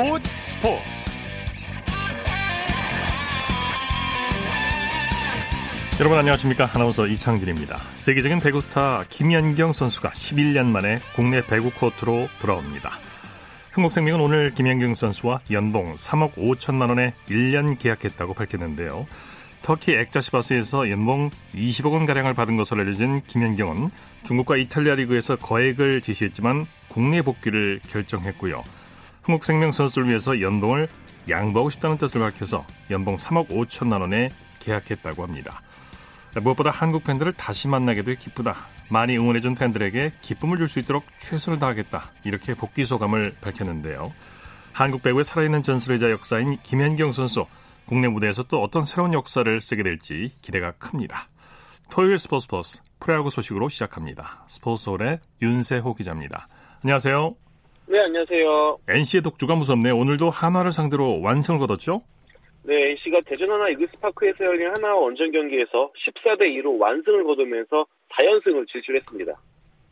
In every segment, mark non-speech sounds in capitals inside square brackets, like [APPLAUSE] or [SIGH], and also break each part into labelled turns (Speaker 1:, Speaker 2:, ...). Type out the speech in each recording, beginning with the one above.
Speaker 1: 스포츠 스포츠. 여러분 안녕하십니까? 아나운서 이창진입니다. 세계적인 배구 스타 김연경 선수가 11년 만에 국내 배구 코트로 돌아옵니다. 흥국생명은 오늘 김연경 선수와 연봉 3억 5천만 원에 1년 계약했다고 밝혔는데요. 터키 액자시바스에서 연봉 20억 원가량을 받은 것으로 알려진 김연경은 중국과 이탈리아 리그에서 거액을 지시했지만 국내 복귀를 결정했고요. 흥국생명 선수를 위해서 연봉을 양보하고 싶다는 뜻을 밝혀서 연봉 3억 5천만 원에 계약했다고 합니다. 무엇보다 한국 팬들을 다시 만나게 돼 기쁘다. 많이 응원해준 팬들에게 기쁨을 줄 수 있도록 최선을 다하겠다. 이렇게 복귀 소감을 밝혔는데요. 한국 배구의 살아있는 전설이자 역사인 김현경 선수. 국내 무대에서 또 어떤 새로운 역사를 쓰게 될지 기대가 큽니다. 토요일 스포츠 버스 프로야구 소식으로 시작합니다. 스포츠홀의 윤세호 기자입니다. 안녕하세요.
Speaker 2: 네, 안녕하세요.
Speaker 1: NC의 독주가 무섭네요. 오늘도 한화를 상대로 완승을 거뒀죠?
Speaker 2: 네, NC가 대전 한화 이글스파크에서 열린 한화 원정 경기에서 14대 2로 완승을 거두면서 다연승을 질주했습니다.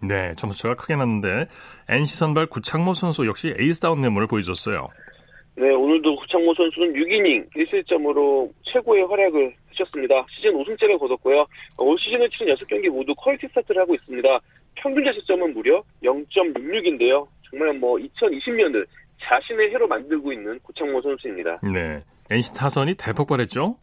Speaker 1: 네, 점수차가 크게 났는데 NC 선발 구창모 선수 역시 에이스다운 매물을 보여줬어요.
Speaker 2: 네, 오늘도 구창모 선수는 6이닝 1실점으로 최고의 활약을 하셨습니다. 시즌 5승째를 거뒀고요. 올 시즌을 치른 6경기 모두 퀄리티 스타트를 하고 있습니다. 평균 자책점은 무려 0.66인데요. 정말 뭐 2020년을 자신의 해로 만들고 있는 구창모 선수입니다.
Speaker 1: 네, NC 타선이 대폭발했죠?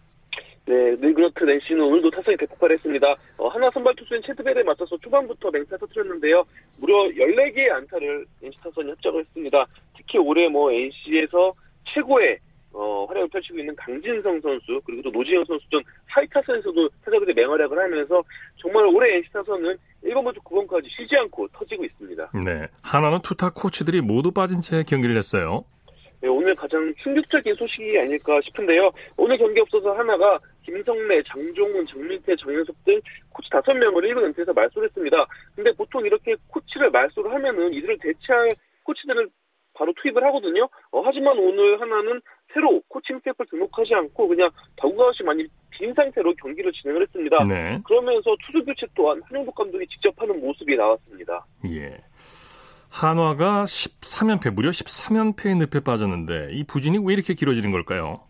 Speaker 2: 네, 늘 그렇듯 NC는 오늘도 타선이 대폭발했습니다. 어, 하나 선발 투수인 체드벨에 맞서서 초반부터 맹타 터트렸는데요. 무려 14개의 안타를 NC 타선이 합작을 했습니다. 특히 올해 뭐 NC에서 최고의 어, 활약을 펼치고 있는 강진성 선수 그리고 또 노지영 선수 등 하위 타선에서도 타자들이 맹활약을 하면서 정말 올해 NC 타선은 1번부터 9번까지 쉬지 않고 터지고 있습니다.
Speaker 1: 네, 한화는 투타 코치들이 모두 빠진 채 경기를 했어요.
Speaker 2: 네, 오늘 가장 충격적인 소식이 아닐까 싶은데요. 오늘 경기 앞서서 한화가 김성래, 장종훈, 정민태, 정현석 등 코치 5명을 1군 엔트리에서 말소를 했습니다. 근데 보통 이렇게 코치를 말소를 하면은 이들을 대체할 코치들을 바로 투입을 하거든요. 어, 하지만 오늘 한화는 새로 코칭 스태프를 등록하지 않고 그냥 다구가 없이 많이 빈 상태로 경기를 진행을 했습니다.
Speaker 1: 네.
Speaker 2: 그러면서 투수 교체 또한 한영복 감독이 직접 하는 모습이 나왔습니다.
Speaker 1: 예. 한화가 13연패, 무려 13연패의 늪에 빠졌는데 이 부진이 왜 이렇게 길어지는 걸까요?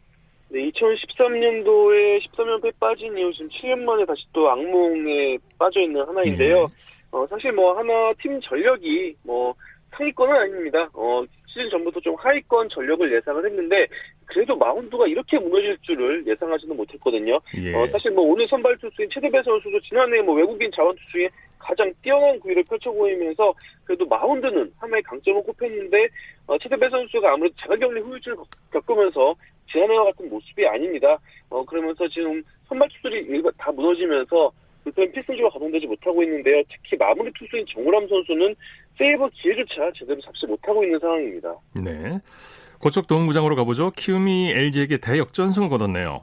Speaker 2: 네, 2013년도에 13연패 빠진 이후 지금 7년 만에 다시 또 악몽에 빠져 있는 하나인데요.
Speaker 1: 네.
Speaker 2: 어, 사실 뭐 하나 팀 전력이 뭐 상위권은 아닙니다. 어, 시즌 전부터 좀 하위권 전력을 예상을 했는데 그래도 마운드가 이렇게 무너질 줄을 예상하지는 못했거든요.
Speaker 1: 예.
Speaker 2: 어, 사실 뭐 오늘 선발 투수인 최대배 선수도 지난해 뭐 외국인 자원 투수 중에 가장 뛰어난 구위를 펼쳐 보이면서 그래도 마운드는 하나의 강점을 꼽혔는데 어, 최대배 선수가 아무래도 자가격리 후유증을 겪으면서 지난해와 같은 모습이 아닙니다. 어, 그러면서 지금 선발 투수들이 다 무너지면서 불펜 필승주가 가동되지 못하고 있는데요. 특히 마무리 투수인 정우람 선수는 세이브 기회조차 제대로 잡지 못하고 있는 상황입니다.
Speaker 1: 네. 고척 돔구장으로 가보죠. 키움이 LG에게 대역전승을 거뒀네요.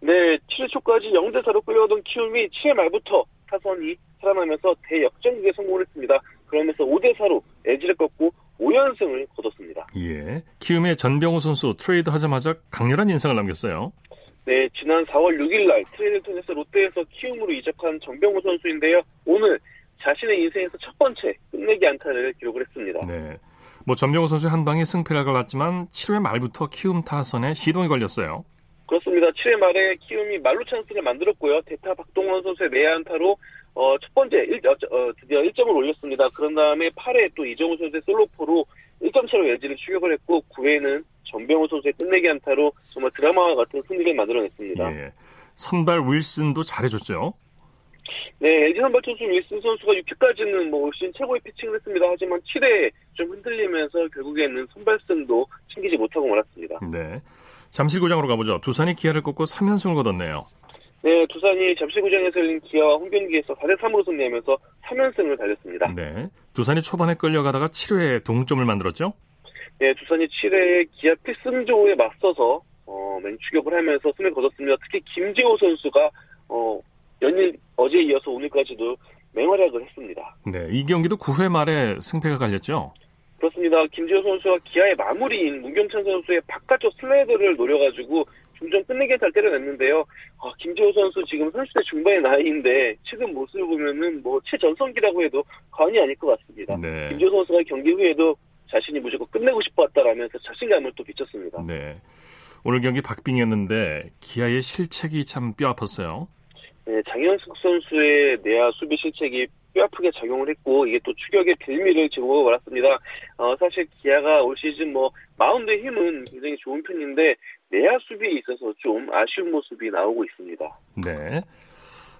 Speaker 2: 네, 7회 초까지 0대 4로 끌려오던 키움이 7회 말부터 타선이 살아나면서 대역전극에 성공을 했습니다. 그러면서 5대 4로 LG를 꺾고 5연승을 거뒀습니다.
Speaker 1: 예. 키움의 전병우 선수 트레이드 하자마자 강렬한 인상을 남겼어요.
Speaker 2: 네, 지난 4월 6일 날 트레이드를 통해서 롯데에서 키움으로 이적한 전병우 선수인데요. 오늘 자신의 인생에서 첫 번째 끝내기 안타를 기록을 했습니다.
Speaker 1: 네. 뭐 전병호 선수의 한 방에 승패를 갈랐지만 7회 말부터 키움 타선에 시동이 걸렸어요.
Speaker 2: 그렇습니다. 7회 말에 키움이 말로 찬스를 만들었고요. 대타 박동원 선수의 내야 안타로 어, 첫 번째 1, 어, 어, 드디어 1점을 올렸습니다. 그런 다음에 8회 또 이정우 선수의 솔로포로 1점 차로 LG를 추격을 했고 9회는 전병호 선수의 끝내기 안타로 정말 드라마와 같은 승리를 만들어냈습니다.
Speaker 1: 예. 선발 윌슨도 잘해줬죠.
Speaker 2: 네, LG 선발 투수 윌슨 선수가 6회까지는 뭐 시즌 최고의 피칭을 했습니다. 하지만 7회에 좀 흔들리면서 결국에는 선발승도 챙기지 못하고 말았습니다.
Speaker 1: 네. 잠실구장으로 가보죠. 두산이 기아를 꺾고 3연승을 거뒀네요.
Speaker 2: 네, 두산이 잠실구장에서 열린 기아와 홈경기에서 4대3으로 승리하면서 3연승을 달렸습니다.
Speaker 1: 네. 두산이 초반에 끌려가다가 7회에 동점을 만들었죠?
Speaker 2: 네, 두산이 7회 기아 필승조에 맞서서 어, 맹추격을 하면서 승리를 거뒀습니다. 특히 김재호 선수가 어, 연일 어제에 이어서 오늘까지도 맹활약을 했습니다.
Speaker 1: 네. 이 경기도 9회 말에 승패가 갈렸죠?
Speaker 2: 그렇습니다. 김재호 선수가 기아의 마무리인 문경찬 선수의 바깥쪽 슬라이더를 노려가지고 중점 끝내기 잘 때려냈는데요. 아, 김재호 선수 지금 30대 중반의 나이인데 최근 모습을 보면은 뭐 최전성기라고 해도 과언이 아닐 것 같습니다.
Speaker 1: 네.
Speaker 2: 김재호 선수가 경기 후에도 자신이 무조건 끝내고 싶어왔다라면서 자신감을 또 비쳤습니다.
Speaker 1: 네. 오늘 경기 박빙이었는데 기아의 실책이 참 뼈아팠어요.
Speaker 2: 네, 장현숙 선수의 내야 수비 실책이 뼈아프게 작용을 했고 이게 또 추격의 빌미를 제공하고 말았습니다. 어, 사실 기아가 올 시즌 뭐 마운드의 힘은 굉장히 좋은 편인데 내야 수비에 있어서 좀 아쉬운 모습이 나오고 있습니다.
Speaker 1: 네.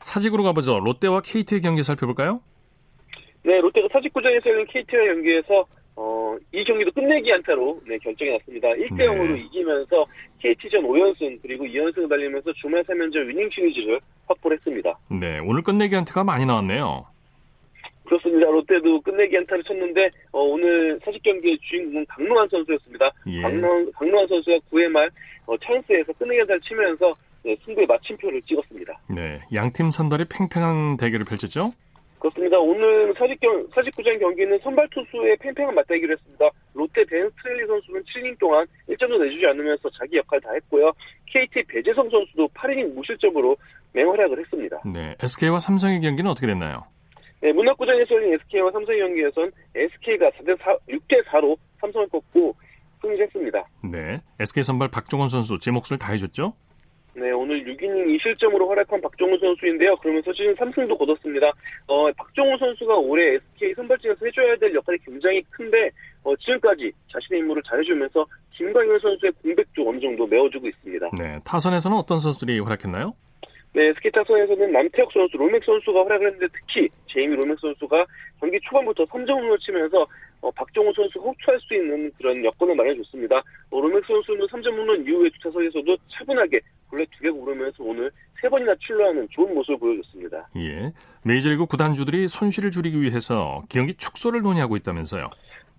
Speaker 1: 사직으로 가보죠. 롯데와 KT의 경기 살펴볼까요?
Speaker 2: 네, 롯데가 사직구장에서 열린 KT와 경기에서 어, 이 경기도 끝내기 안타로 네, 결정이 났습니다. 1대 0으로 네. 이기면서 KT전 5연승 그리고 2연승을 달리면서 주말 3연전 위닝 시리즈를 확보를 했습니다.
Speaker 1: 네, 오늘 끝내기 안타가 많이 나왔네요.
Speaker 2: 그렇습니다. 롯데도 끝내기 안타를 쳤는데 어, 오늘 사직 경기의 주인공은 강노환 선수였습니다. 예. 강노환, 강노환 선수가 9회 말 어, 찬스에서 끝내기 안타를 치면서 네, 승부의 마침표를 찍었습니다.
Speaker 1: 네, 양팀 선발이 팽팽한 대결을 펼쳤죠?
Speaker 2: 그렇습니다. 오늘 사직경, 사직구장 경기는 선발 투수의 팽팽한 맞대기를 했습니다. 롯데 벤스트레리 선수는 7이닝 동안 1점도 내주지 않으면서 자기 역할 다 했고요. KT 배재성 선수도 8이닝 무실점으로 맹활약을 했습니다.
Speaker 1: 네, SK와 삼성의 경기는 어떻게 됐나요?
Speaker 2: 네, 문학구장에서 열린 SK와 삼성의 경기에선 SK가 4대 4, 6대 4로 삼성을 꺾고 승리했습니다.
Speaker 1: 네, SK 선발 박종원 선수 제 몫을 다 해줬죠?
Speaker 2: 네, 오늘 6이닝 2실점으로 활약한 박종훈 선수인데요. 그러면서 시즌 3승도 거뒀습니다. 어, 박종훈 선수가 올해 SK 선발진에서 해줘야 될 역할이 굉장히 큰데 어, 지금까지 자신의 임무를 잘해주면서 김광현 선수의 공백도 어느 정도 메워주고 있습니다.
Speaker 1: 네, 타선에서는 어떤 선수들이 활약했나요?
Speaker 2: 네, 스키 타선에서는 남태혁 선수, 로맥 선수가 활약을 했는데 특히 제이미 로맥 선수가 경기 초반부터 3점을 치면서 어, 박종호 선수가 호투할 수 있는 그런 여건을 마련해줬습니다. 어, 로맥 선수는 3점 홈런 이후에 주차석에서도 차분하게 원래 두 개 고르면서 오늘 세 번이나 출루하는 좋은 모습을 보여줬습니다.
Speaker 1: 예, 메이저리그 구단주들이 손실을 줄이기 위해서 경기 축소를 논의하고 있다면서요?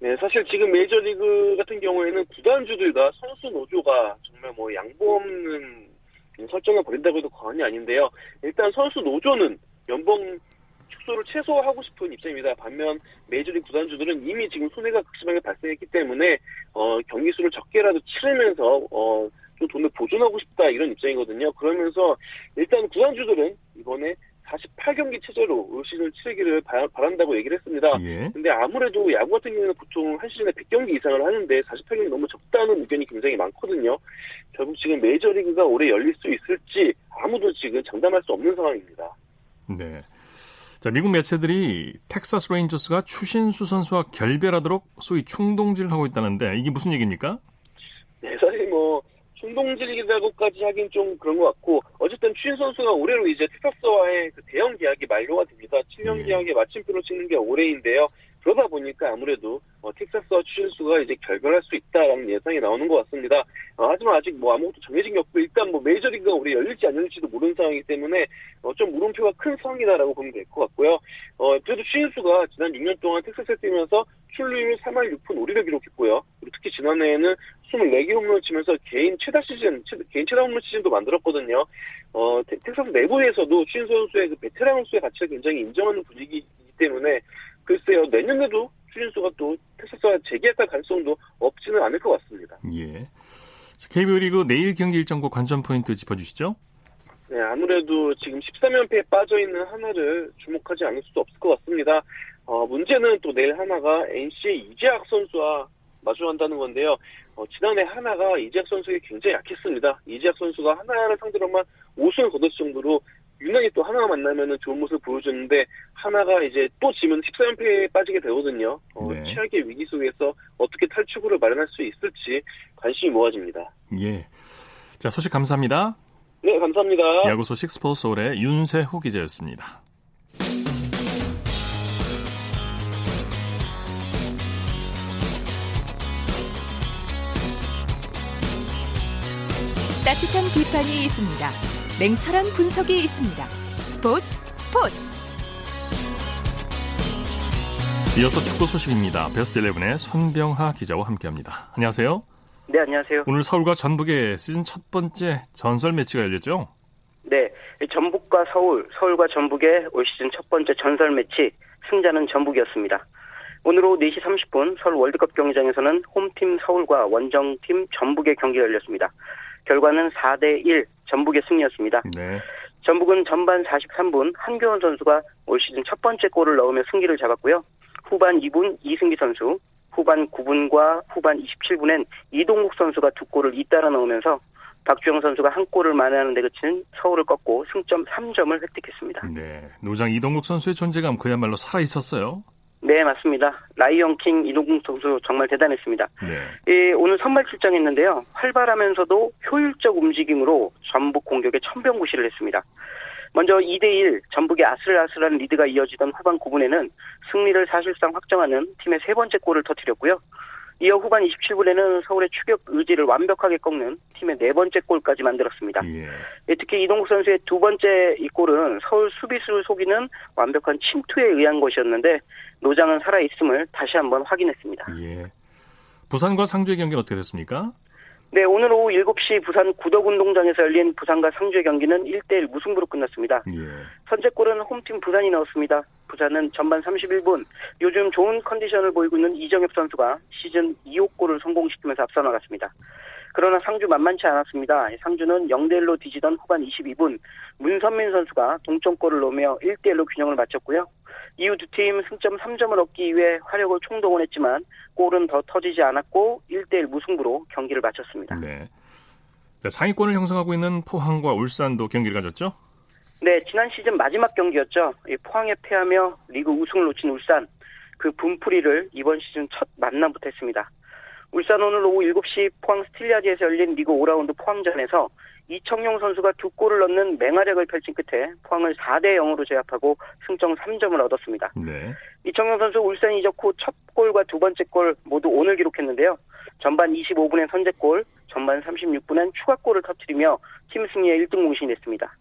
Speaker 2: 네, 사실 지금 메이저리그 같은 경우에는 구단주들과 선수 노조가 정말 뭐 양보 없는 설정을 벌인다고 해도 과언이 아닌데요. 일단 선수 노조는 연봉 축소를 최소화하고 싶은 입장입니다. 반면 메이저리그 구단주들은 이미 지금 손해가 극심하게 발생했기 때문에 어, 경기 수를 적게라도 치르면서 어, 좀 돈을 보존하고 싶다 이런 입장이거든요. 그러면서 일단 구단주들은 이번에 48경기 체제로 올 시즌 치르기를 바란다고 얘기를 했습니다. 예. 근데 아무래도 야구 같은 경우는 보통 한 시즌에 100경기 이상을 하는데 48경기 너무 적다는 의견이 굉장히 많거든요. 결국 지금 메이저리그가 올해 열릴 수 있을지 아무도 지금 장담할 수 없는 상황입니다.
Speaker 1: 네. 자, 미국 매체들이 텍사스 레인저스가 추신수 선수와 결별하도록 소위 충동질을 하고 있다는데 이게 무슨 얘기입니까?
Speaker 2: 네, 사실 뭐 충동질이라고까지 하긴 좀 그런 것 같고 어쨌든 추신 선수가 올해로 이제 텍사스와의 그 대형 계약이 만료가 됩니다. 7년 예. 계약에 마침표를 찍는 게 올해인데요. 그러다 보니까 아무래도 어, 텍사스와 추신수가 이제 결별할 수 있다라는 예상이 나오는 것 같습니다. 어, 하지만 아직 뭐 아무것도 정해진 게 없고 일단 뭐 메이저리그가 우리 열릴지 안 열릴지도 모르는 상황이기 때문에 어, 좀 물음표가 큰 상황이다라고 보면 될 것 같고요. 어, 그래도 추신수가 지난 6년 동안 텍사스에 뛰면서 출루율 3할 6푼 5리를 기록했고요. 그리고 특히 지난해에는 24개 홈런을 치면서 개인 최다 시즌, 개인 최다 홈런 시즌도 만들었거든요. 어, 텍사스 내부에서도 추신 선수의 그 베테랑 선수의 가치를 굉장히 인정하는 분위기이기 때문에 글쎄요, 내년에도 추진수가 또 텍사스와 재계약할 가능성도 없지는 않을 것 같습니다.
Speaker 1: 예. KBO 리그 내일 경기 일정과 관전 포인트 짚어주시죠.
Speaker 2: 네, 아무래도 지금 13연패에 빠져있는 하나를 주목하지 않을 수도 없을 것 같습니다. 어, 문제는 또 내일 하나가 NC의 이재학 선수와 마주한다는 건데요. 어, 지난해 하나가 이재학 선수에게 굉장히 약했습니다. 이재학 선수가 하나를 상대로만 5승을 거뒀을 정도로 유난히 또 하나가 만나면 좋은 모습을 보여줬는데 하나가 이제 또 지면 14연패에 빠지게 되거든요. 어, 네. 최악의 위기 속에서 어떻게 탈출구를 마련할 수 있을지 관심이 모아집니다.
Speaker 1: 예. 자 소식 감사합니다.
Speaker 2: 네 감사합니다.
Speaker 1: 야구 소식 스포츠 올의 윤세호 기자였습니다.
Speaker 3: 따뜻한 비판이 있습니다. 냉철한 분석이 있습니다. 스포츠 스포츠
Speaker 1: 이어서 축구 소식입니다. 베스트 11의 손병하 기자와 함께합니다. 안녕하세요.
Speaker 4: 네, 안녕하세요.
Speaker 1: 오늘 서울과 전북의 시즌 첫 번째 전설 매치가 열렸죠?
Speaker 4: 네, 전북과 서울, 서울과 전북의 올 시즌 첫 번째 전설 매치 승자는 전북이었습니다. 오늘 오후 4시 30분 서울 월드컵 경기장에서는 홈팀 서울과 원정팀 전북의 경기가 열렸습니다. 결과는 4대 1 전북의 승리였습니다. 네. 전북은 전반 43분 한교원 선수가 올 시즌 첫 번째 골을 넣으며 승기를 잡았고요. 후반 2분 이승기 선수, 후반 9분과 후반 27분엔 이동국 선수가 두 골을 잇따라 넣으면서 박주영 선수가 한 골을 만회하는 데 그친 서울을 꺾고 승점 3점을 획득했습니다.
Speaker 1: 네, 노장 이동국 선수의 존재감 그야말로 살아 있었어요.
Speaker 4: 네, 맞습니다. 라이언 킹 이동국 선수 정말 대단했습니다.
Speaker 1: 네.
Speaker 4: 예, 오늘 선발 출장했는데요. 활발하면서도 효율적 움직임으로 전북 공격에 천병구시를 했습니다. 먼저 2대1 전북의 아슬아슬한 리드가 이어지던 후반 9분에는 승리를 사실상 확정하는 팀의 세 번째 골을 터뜨렸고요. 이어 후반 27분에는 서울의 추격 의지를 완벽하게 꺾는 팀의 네 번째 골까지 만들었습니다.
Speaker 1: 예.
Speaker 4: 예, 특히 이동국 선수의 두 번째 이 골은 서울 수비수를 속이는 완벽한 침투에 의한 것이었는데 노장은 살아있음을 다시 한번 확인했습니다.
Speaker 1: 예. 부산과 상주의 경기는 어떻게 됐습니까?
Speaker 4: 네, 오늘 오후 7시 부산 구덕운동장에서 열린 부산과 상주의 경기는 1대1 무승부로 끝났습니다.
Speaker 1: 예.
Speaker 4: 선제골은 홈팀 부산이 넣었습니다. 부산은 전반 31분 요즘 좋은 컨디션을 보이고 있는 이정엽 선수가 시즌 2호 골을 성공시키면서 앞서 나갔습니다. 그러나 상주 만만치 않았습니다. 상주는 0대1로 뒤지던 후반 22분 문선민 선수가 동점골을 넣으며 1대1로 균형을 맞췄고요. 이후 두 팀 승점 3점을 얻기 위해 화력을 총동원했지만 골은 더 터지지 않았고 1대1 무승부로 경기를 마쳤습니다.
Speaker 1: 네. 자, 상위권을 형성하고 있는 포항과 울산도 경기를 가졌죠?
Speaker 4: 네, 지난 시즌 마지막 경기였죠. 이 포항에 패하며 리그 우승을 놓친 울산. 그 분풀이를 이번 시즌 첫 만남부터 했습니다. 울산 오늘 오후 7시 포항 스틸야드에서 열린 리그 5라운드 포항전에서 이청용 선수가 두 골을 넣는 맹활약을 펼친 끝에 포항을 4대 0으로 제압하고 승점 3점을 얻었습니다.
Speaker 1: 네.
Speaker 4: 이청용 선수 울산 이적 후 첫 골과 두 번째 골 모두 오늘 기록했는데요. 전반 25분에 선제골, 전반 36분엔 추가골을 터뜨리며 팀 승리에 1등 공신이 됐습니다.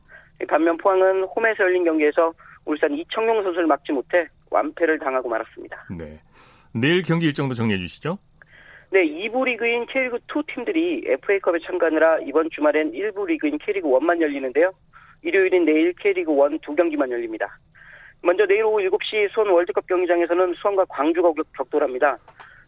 Speaker 4: 반면 포항은 홈에서 열린 경기에서 울산 이청용 선수를 막지 못해 완패를 당하고 말았습니다.
Speaker 1: 네. 내일 경기 일정도 정리해 주시죠.
Speaker 4: 네, 2부 리그인 K리그2 팀들이 FA컵에 참가하느라 이번 주말엔 1부 리그인 K리그1만 열리는데요. 일요일인 내일 K리그1 두 경기만 열립니다. 먼저 내일 오후 7시 수원 월드컵 경기장에서는 수원과 광주가 격돌합니다.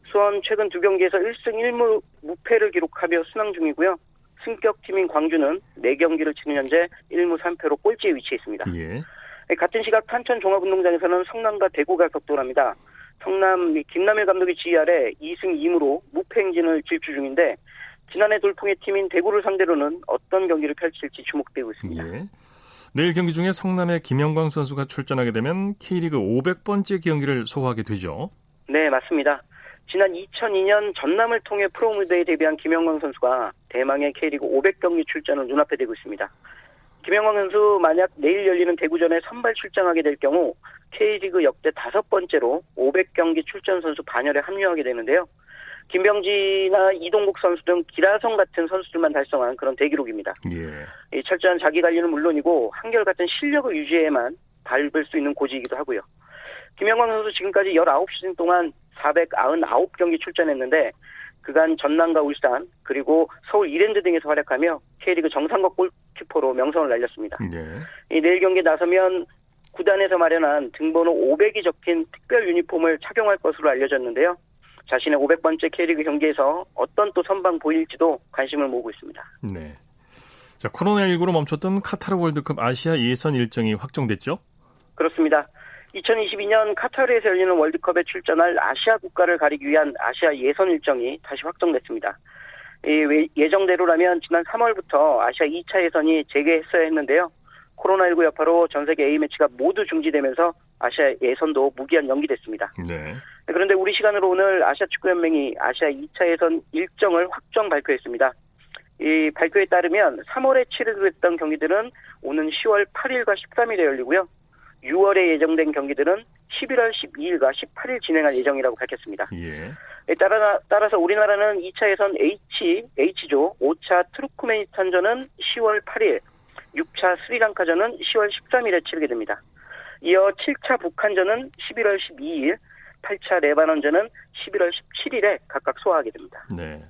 Speaker 4: 수원 최근 두 경기에서 1승 1무 무패를 기록하며 순항 중이고요. 승격팀인 광주는 4경기를 치는 현재 1무 3패로 꼴찌에 위치해 있습니다.
Speaker 1: 예.
Speaker 4: 같은 시각 탄천 종합운동장에서는 성남과 대구가 격돌합니다. 성남 김남일 감독의 지휘 아래 2승 2무로 무패 행진을 질주 중인데 지난해 돌풍의 팀인 대구를 상대로는 어떤 경기를 펼칠지 주목되고 있습니다.
Speaker 1: 예. 내일 경기 중에 성남의 김영광 선수가 출전하게 되면 K리그 500번째 경기를 소화하게 되죠.
Speaker 4: 네, 맞습니다. 지난 2002년 전남을 통해 프로 무대에 데뷔한 김영광 선수가 대망의 K리그 500경기 출전을 눈앞에 대고 있습니다. 김영광 선수 만약 내일 열리는 대구전에 선발 출장하게 될 경우 K리그 역대 다섯 번째로 500경기 출전 선수 반열에 합류하게 되는데요. 김병지나 이동국 선수 등 기라성 같은 선수들만 달성한 그런 대기록입니다.
Speaker 1: 예.
Speaker 4: 이 철저한 자기 관리는 물론이고 한결같은 실력을 유지해만 밟을 수 있는 고지이기도 하고요. 김영광 선수 지금까지 19시즌 동안 499경기 출전했는데 그간 전남과 울산 그리고 서울 이랜드 등에서 활약하며 K리그 정상급 골키퍼로 명성을 날렸습니다.
Speaker 1: 예.
Speaker 4: 이 내일 경기에 나서면 구단에서 마련한 등번호 500이 적힌 특별 유니폼을 착용할 것으로 알려졌는데요. 자신의 500번째 K리그 경기에서 어떤 또 선방 보일지도 관심을 모으고 있습니다.
Speaker 1: 네. 자, 코로나19로 멈췄던 카타르 월드컵 아시아 예선 일정이 확정됐죠?
Speaker 4: 그렇습니다. 2022년 카타르에서 열리는 월드컵에 출전할 아시아 국가를 가리기 위한 아시아 예선 일정이 다시 확정됐습니다. 예정대로라면 지난 3월부터 아시아 2차 예선이 재개했어야 했는데요. 코로나19 여파로 전 세계 A매치가 모두 중지되면서 아시아 예선도 무기한 연기됐습니다.
Speaker 1: 네.
Speaker 4: 그런데 우리 시간으로 오늘 아시아 축구연맹이 아시아 2차 예선 일정을 확정 발표했습니다. 이 발표에 따르면 3월에 치르기로 던 경기들은 오는 10월 8일과 13일에 열리고요. 6월에 예정된 경기들은 11월 12일과 18일 진행할 예정이라고 밝혔습니다.
Speaker 1: 예.
Speaker 4: 따라, 따라서 우리나라는 2차 예선 H, H조 5차 트루크메니탄전은 10월 8일, 6차 스리랑카전은 10월 13일에 치르게 됩니다. 이어 7차 북한전은 11월 12일, 8차 레바논전은 11월 17일에 각각 소화하게 됩니다.
Speaker 1: 네.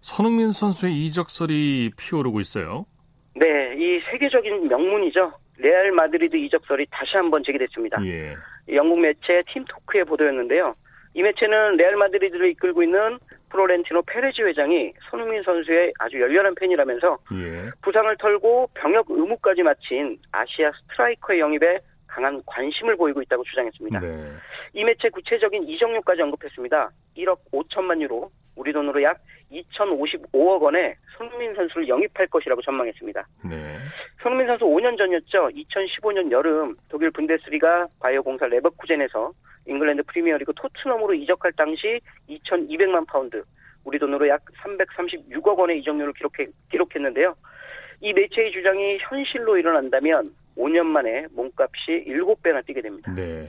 Speaker 1: 손흥민 선수의 이적설이 피어오르고 있어요.
Speaker 4: 네, 이 세계적인 명문이죠. 레알 마드리드 이적설이 다시 한번 제기됐습니다.
Speaker 1: 예.
Speaker 4: 영국 매체 팀토크의 보도였는데요. 이 매체는 레알 마드리드를 이끌고 있는 플로렌티노 페레스 회장이 손흥민 선수의 아주 열렬한 팬이라면서
Speaker 1: 예.
Speaker 4: 부상을 털고 병역 의무까지 마친 아시아 스트라이커의 영입에 강한 관심을 보이고 있다고 주장했습니다.
Speaker 1: 네.
Speaker 4: 이 매체 구체적인 이적료까지 언급했습니다. 1억 5천만 유로, 우리 돈으로 약 2,055억 원에 손흥민 선수를 영입할 것이라고 전망했습니다.
Speaker 1: 네.
Speaker 4: 손흥민 선수 5년 전이었죠. 2015년 여름 독일 분데스리가 바이어 04 레버쿠젠에서 잉글랜드 프리미어리그 토트넘으로 이적할 당시 2,200만 파운드, 우리 돈으로 약 336억 원의 이적료를 기록해, 기록했는데요. 이 매체의 주장이 현실로 일어난다면 5년 만에 몸값이 7배나 뛰게 됩니다.
Speaker 1: 네.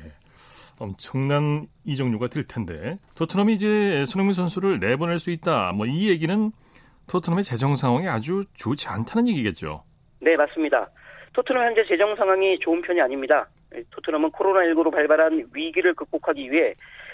Speaker 1: 엄청난 이적료가 될 텐데 토트넘이 이제 손흥민 선수를 내보낼 수 있다. 뭐 이 얘기는 토트넘의 재정 상황이 아주 좋지 않다는 얘기겠죠.
Speaker 4: 네, 맞습니다. 토트넘 현재 재정 상황이 좋은 편이 아닙니다. 토트넘은 코로나19로 발발한 위기를 극복하기 위해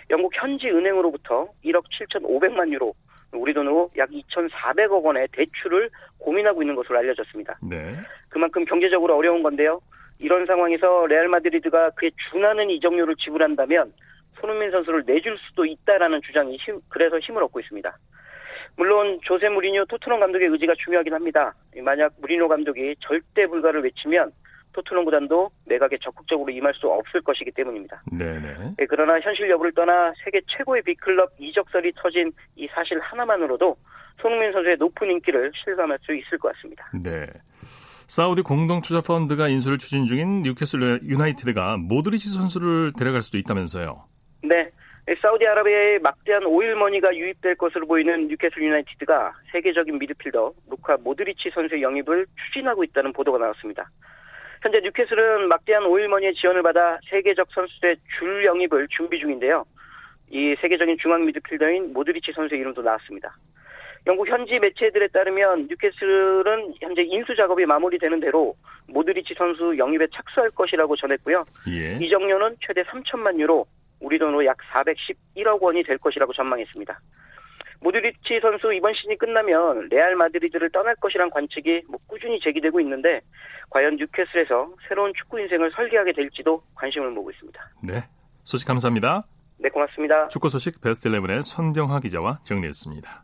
Speaker 4: 영국 현지 은행으로부터 1억 7,500만 유로, 우리 돈으로 약 2,400억 원의 대출을 고민하고 있는 것으로 알려졌습니다.
Speaker 1: 네.
Speaker 4: 그만큼 경제적으로 어려운 건데요. 이런 상황에서 레알 마드리드가 그에 준하는 이적료를 지불한다면 손흥민 선수를 내줄 수도 있다라는 주장이 힘, 그래서 힘을 얻고 있습니다. 물론 조세 무리뉴 토트넘 감독의 의지가 중요하긴 합니다. 만약 무리뉴 감독이 절대 불가를 외치면 토트넘 구단도 매각에 적극적으로 임할 수 없을 것이기 때문입니다.
Speaker 1: 네네.
Speaker 4: 네, 그러나 현실 여부를 떠나 세계 최고의 빅클럽 이적설이 터진 이 사실 하나만으로도 손흥민 선수의 높은 인기를 실감할 수 있을 것 같습니다.
Speaker 1: 네. 사우디 공동투자 펀드가 인수를 추진 중인 뉴캐슬 유나이티드가 모드리치 선수를 데려갈 수도 있다면서요.
Speaker 4: 네. 사우디아라비아의 막대한 오일머니가 유입될 것으로 보이는 뉴캐슬 유나이티드가 세계적인 미드필더 루카 모드리치 선수의 영입을 추진하고 있다는 보도가 나왔습니다. 현재 뉴캐슬은 막대한 오일머니의 지원을 받아 세계적 선수들의 줄 영입을 준비 중인데요. 이 세계적인 중앙 미드필더인 모드리치 선수의 이름도 나왔습니다. 영국 현지 매체들에 따르면 뉴캐슬은 현재 인수 작업이 마무리되는 대로 모드리치 선수 영입에 착수할 것이라고 전했고요.
Speaker 1: 예.
Speaker 4: 이적료는 최대 3천만 유로, 우리 돈으로 약 411억 원이 될 것이라고 전망했습니다. 모드리치 선수 이번 시즌이 끝나면 레알 마드리드를 떠날 것이란 관측이 뭐 꾸준히 제기되고 있는데 과연 뉴캐슬에서 새로운 축구 인생을 설계하게 될지도 관심을 모으고 있습니다.
Speaker 1: 네. 소식 감사합니다.
Speaker 4: 네, 고맙습니다.
Speaker 1: 축구 소식 베스트 11의 손병화 기자와 정리했습니다.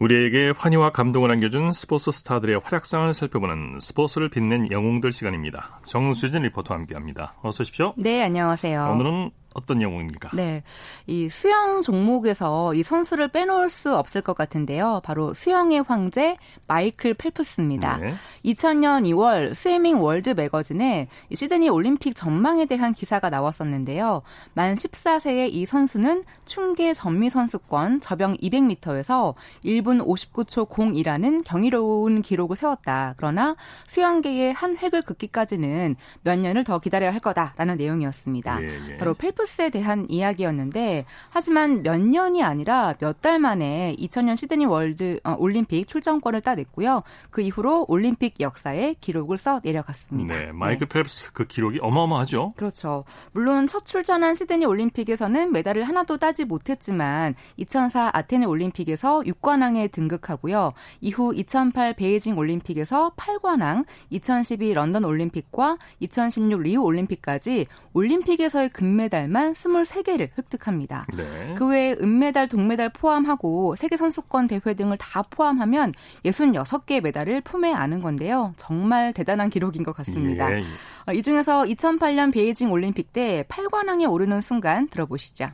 Speaker 1: 우리에게 환희와 감동을 안겨준 스포츠 스타들의 활약상을 살펴보는 스포츠를 빛낸 영웅들 시간입니다. 정수진 리포터와 함께합니다. 어서 오십시오.
Speaker 5: 네, 안녕하세요.
Speaker 1: 오늘은 어떤 영웅입니까?
Speaker 5: 네. 이 수영 종목에서 이 선수를 빼놓을 수 없을 것 같은데요. 바로 수영의 황제 마이클 펠프스입니다.
Speaker 1: 네.
Speaker 5: 2000년 2월 스위밍 월드 매거진에 시드니 올림픽 전망에 대한 기사가 나왔었는데요. 만 14세의 이 선수는 춘계 전미 선수권 접영 200m에서 1분 59초 02라는 경이로운 기록을 세웠다. 그러나 수영계의 한 획을 긋기까지는 몇 년을 더 기다려야 할 거다라는 내용이었습니다.
Speaker 1: 예, 예.
Speaker 5: 바로 펠프스에 대한 이야기였는데 하지만 몇 년이 아니라 몇 달 만에 2000년 시드니 월드 어, 올림픽 출전권을 따냈고요. 그 이후로 올림픽 역사에 기록을 써 내려갔습니다.
Speaker 1: 네, 마이클 펠프스 그 기록이 어마어마하죠.
Speaker 5: 그렇죠. 물론 첫 출전한 시드니 올림픽에서는 메달을 하나도 따지 못했지만 2004 아테네 올림픽에서 6관왕에 등극하고요. 이후 2008 베이징 올림픽에서 8관왕, 2012 런던 올림픽과 2016 리우 올림픽까지 올림픽에서의 금메달 만 23개를 획득합니다.
Speaker 1: 네.
Speaker 5: 그 외에 은메달, 동메달 포함하고 세계 선수권 대회 등을 다 포함하면 66개의 메달을 품에 안은 건데요. 정말 대단한 기록인 것 같습니다.
Speaker 1: 예, 예.
Speaker 5: 어, 이 중에서 2008년 베이징 올림픽 때 8관왕에 오르는 순간 들어보시죠.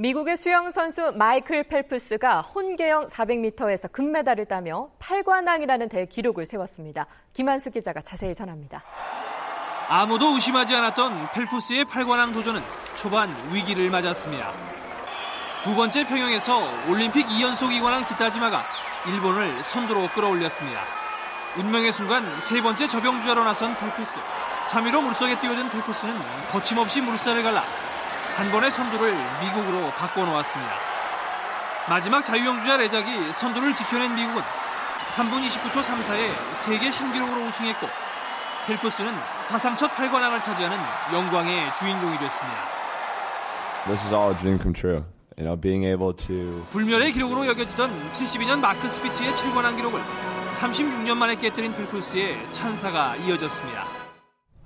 Speaker 6: 미국의 수영 선수 마이클 펠프스가 혼계영 400m에서 금메달을 따며 8관왕이라는 대기록을 세웠습니다. 김한수 기자가 자세히 전합니다.
Speaker 7: 아무도 의심하지 않았던 펠프스의 8관왕 도전은 초반 위기를 맞았습니다. 두 번째 평영에서 올림픽 2연속 2관왕 기타지마가 일본을 선두로 끌어올렸습니다. 운명의 순간 세 번째 저병주자로 나선 펠프스. 3위로 물속에 뛰어든 펠프스는 거침없이 물살을 갈라 단번에 선두를 미국으로 바꿔놓았습니다. 마지막 자유형주자 레작이 선두를 지켜낸 미국은 3분 29초 34에 세계 신기록으로 우승했고 펠프스는 사상 첫 8관왕을 차지하는 영광의 주인공이 됐습니다.
Speaker 8: This is all a dream come true. You know, being able to
Speaker 7: 불멸의 기록으로 여겨지던 72년 마크 스피츠의 7관왕 기록을 36년 만에 깨뜨린 펠프스의 찬사가 이어졌습니다.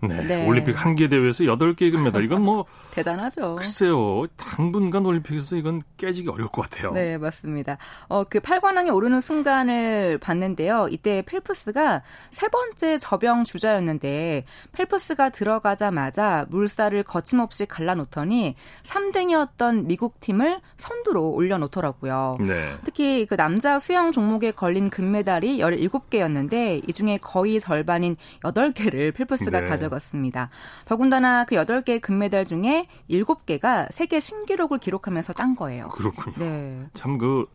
Speaker 1: 네.
Speaker 5: 네.
Speaker 1: 올림픽 한 개 대회에서 8개 금메달. 이건 뭐 [LAUGHS]
Speaker 5: 대단하죠.
Speaker 1: 글쎄요. 당분간 올림픽에서 이건 깨지기 어려울 것 같아요.
Speaker 5: 네, 맞습니다. 어, 그 8관왕에 오르는 순간을 봤는데요. 이때 펠프스가 세 번째 접영 주자였는데 펠프스가 들어가자마자 물살을 거침없이 갈라놓더니 3등이었던 미국 팀을 선두로 올려놓더라고요.
Speaker 1: 네.
Speaker 5: 특히 그 남자 수영 종목에 걸린 금메달이 17개였는데 이 중에 거의 절반인 8개를 펠프스가
Speaker 1: 네.
Speaker 5: 가져 갔습니다. 더군다나 그 8개 금메달 중에 7개가 세계 신기록을 기록하면서 딴 거예요.
Speaker 1: 그렇군요.
Speaker 5: 네.
Speaker 1: 참그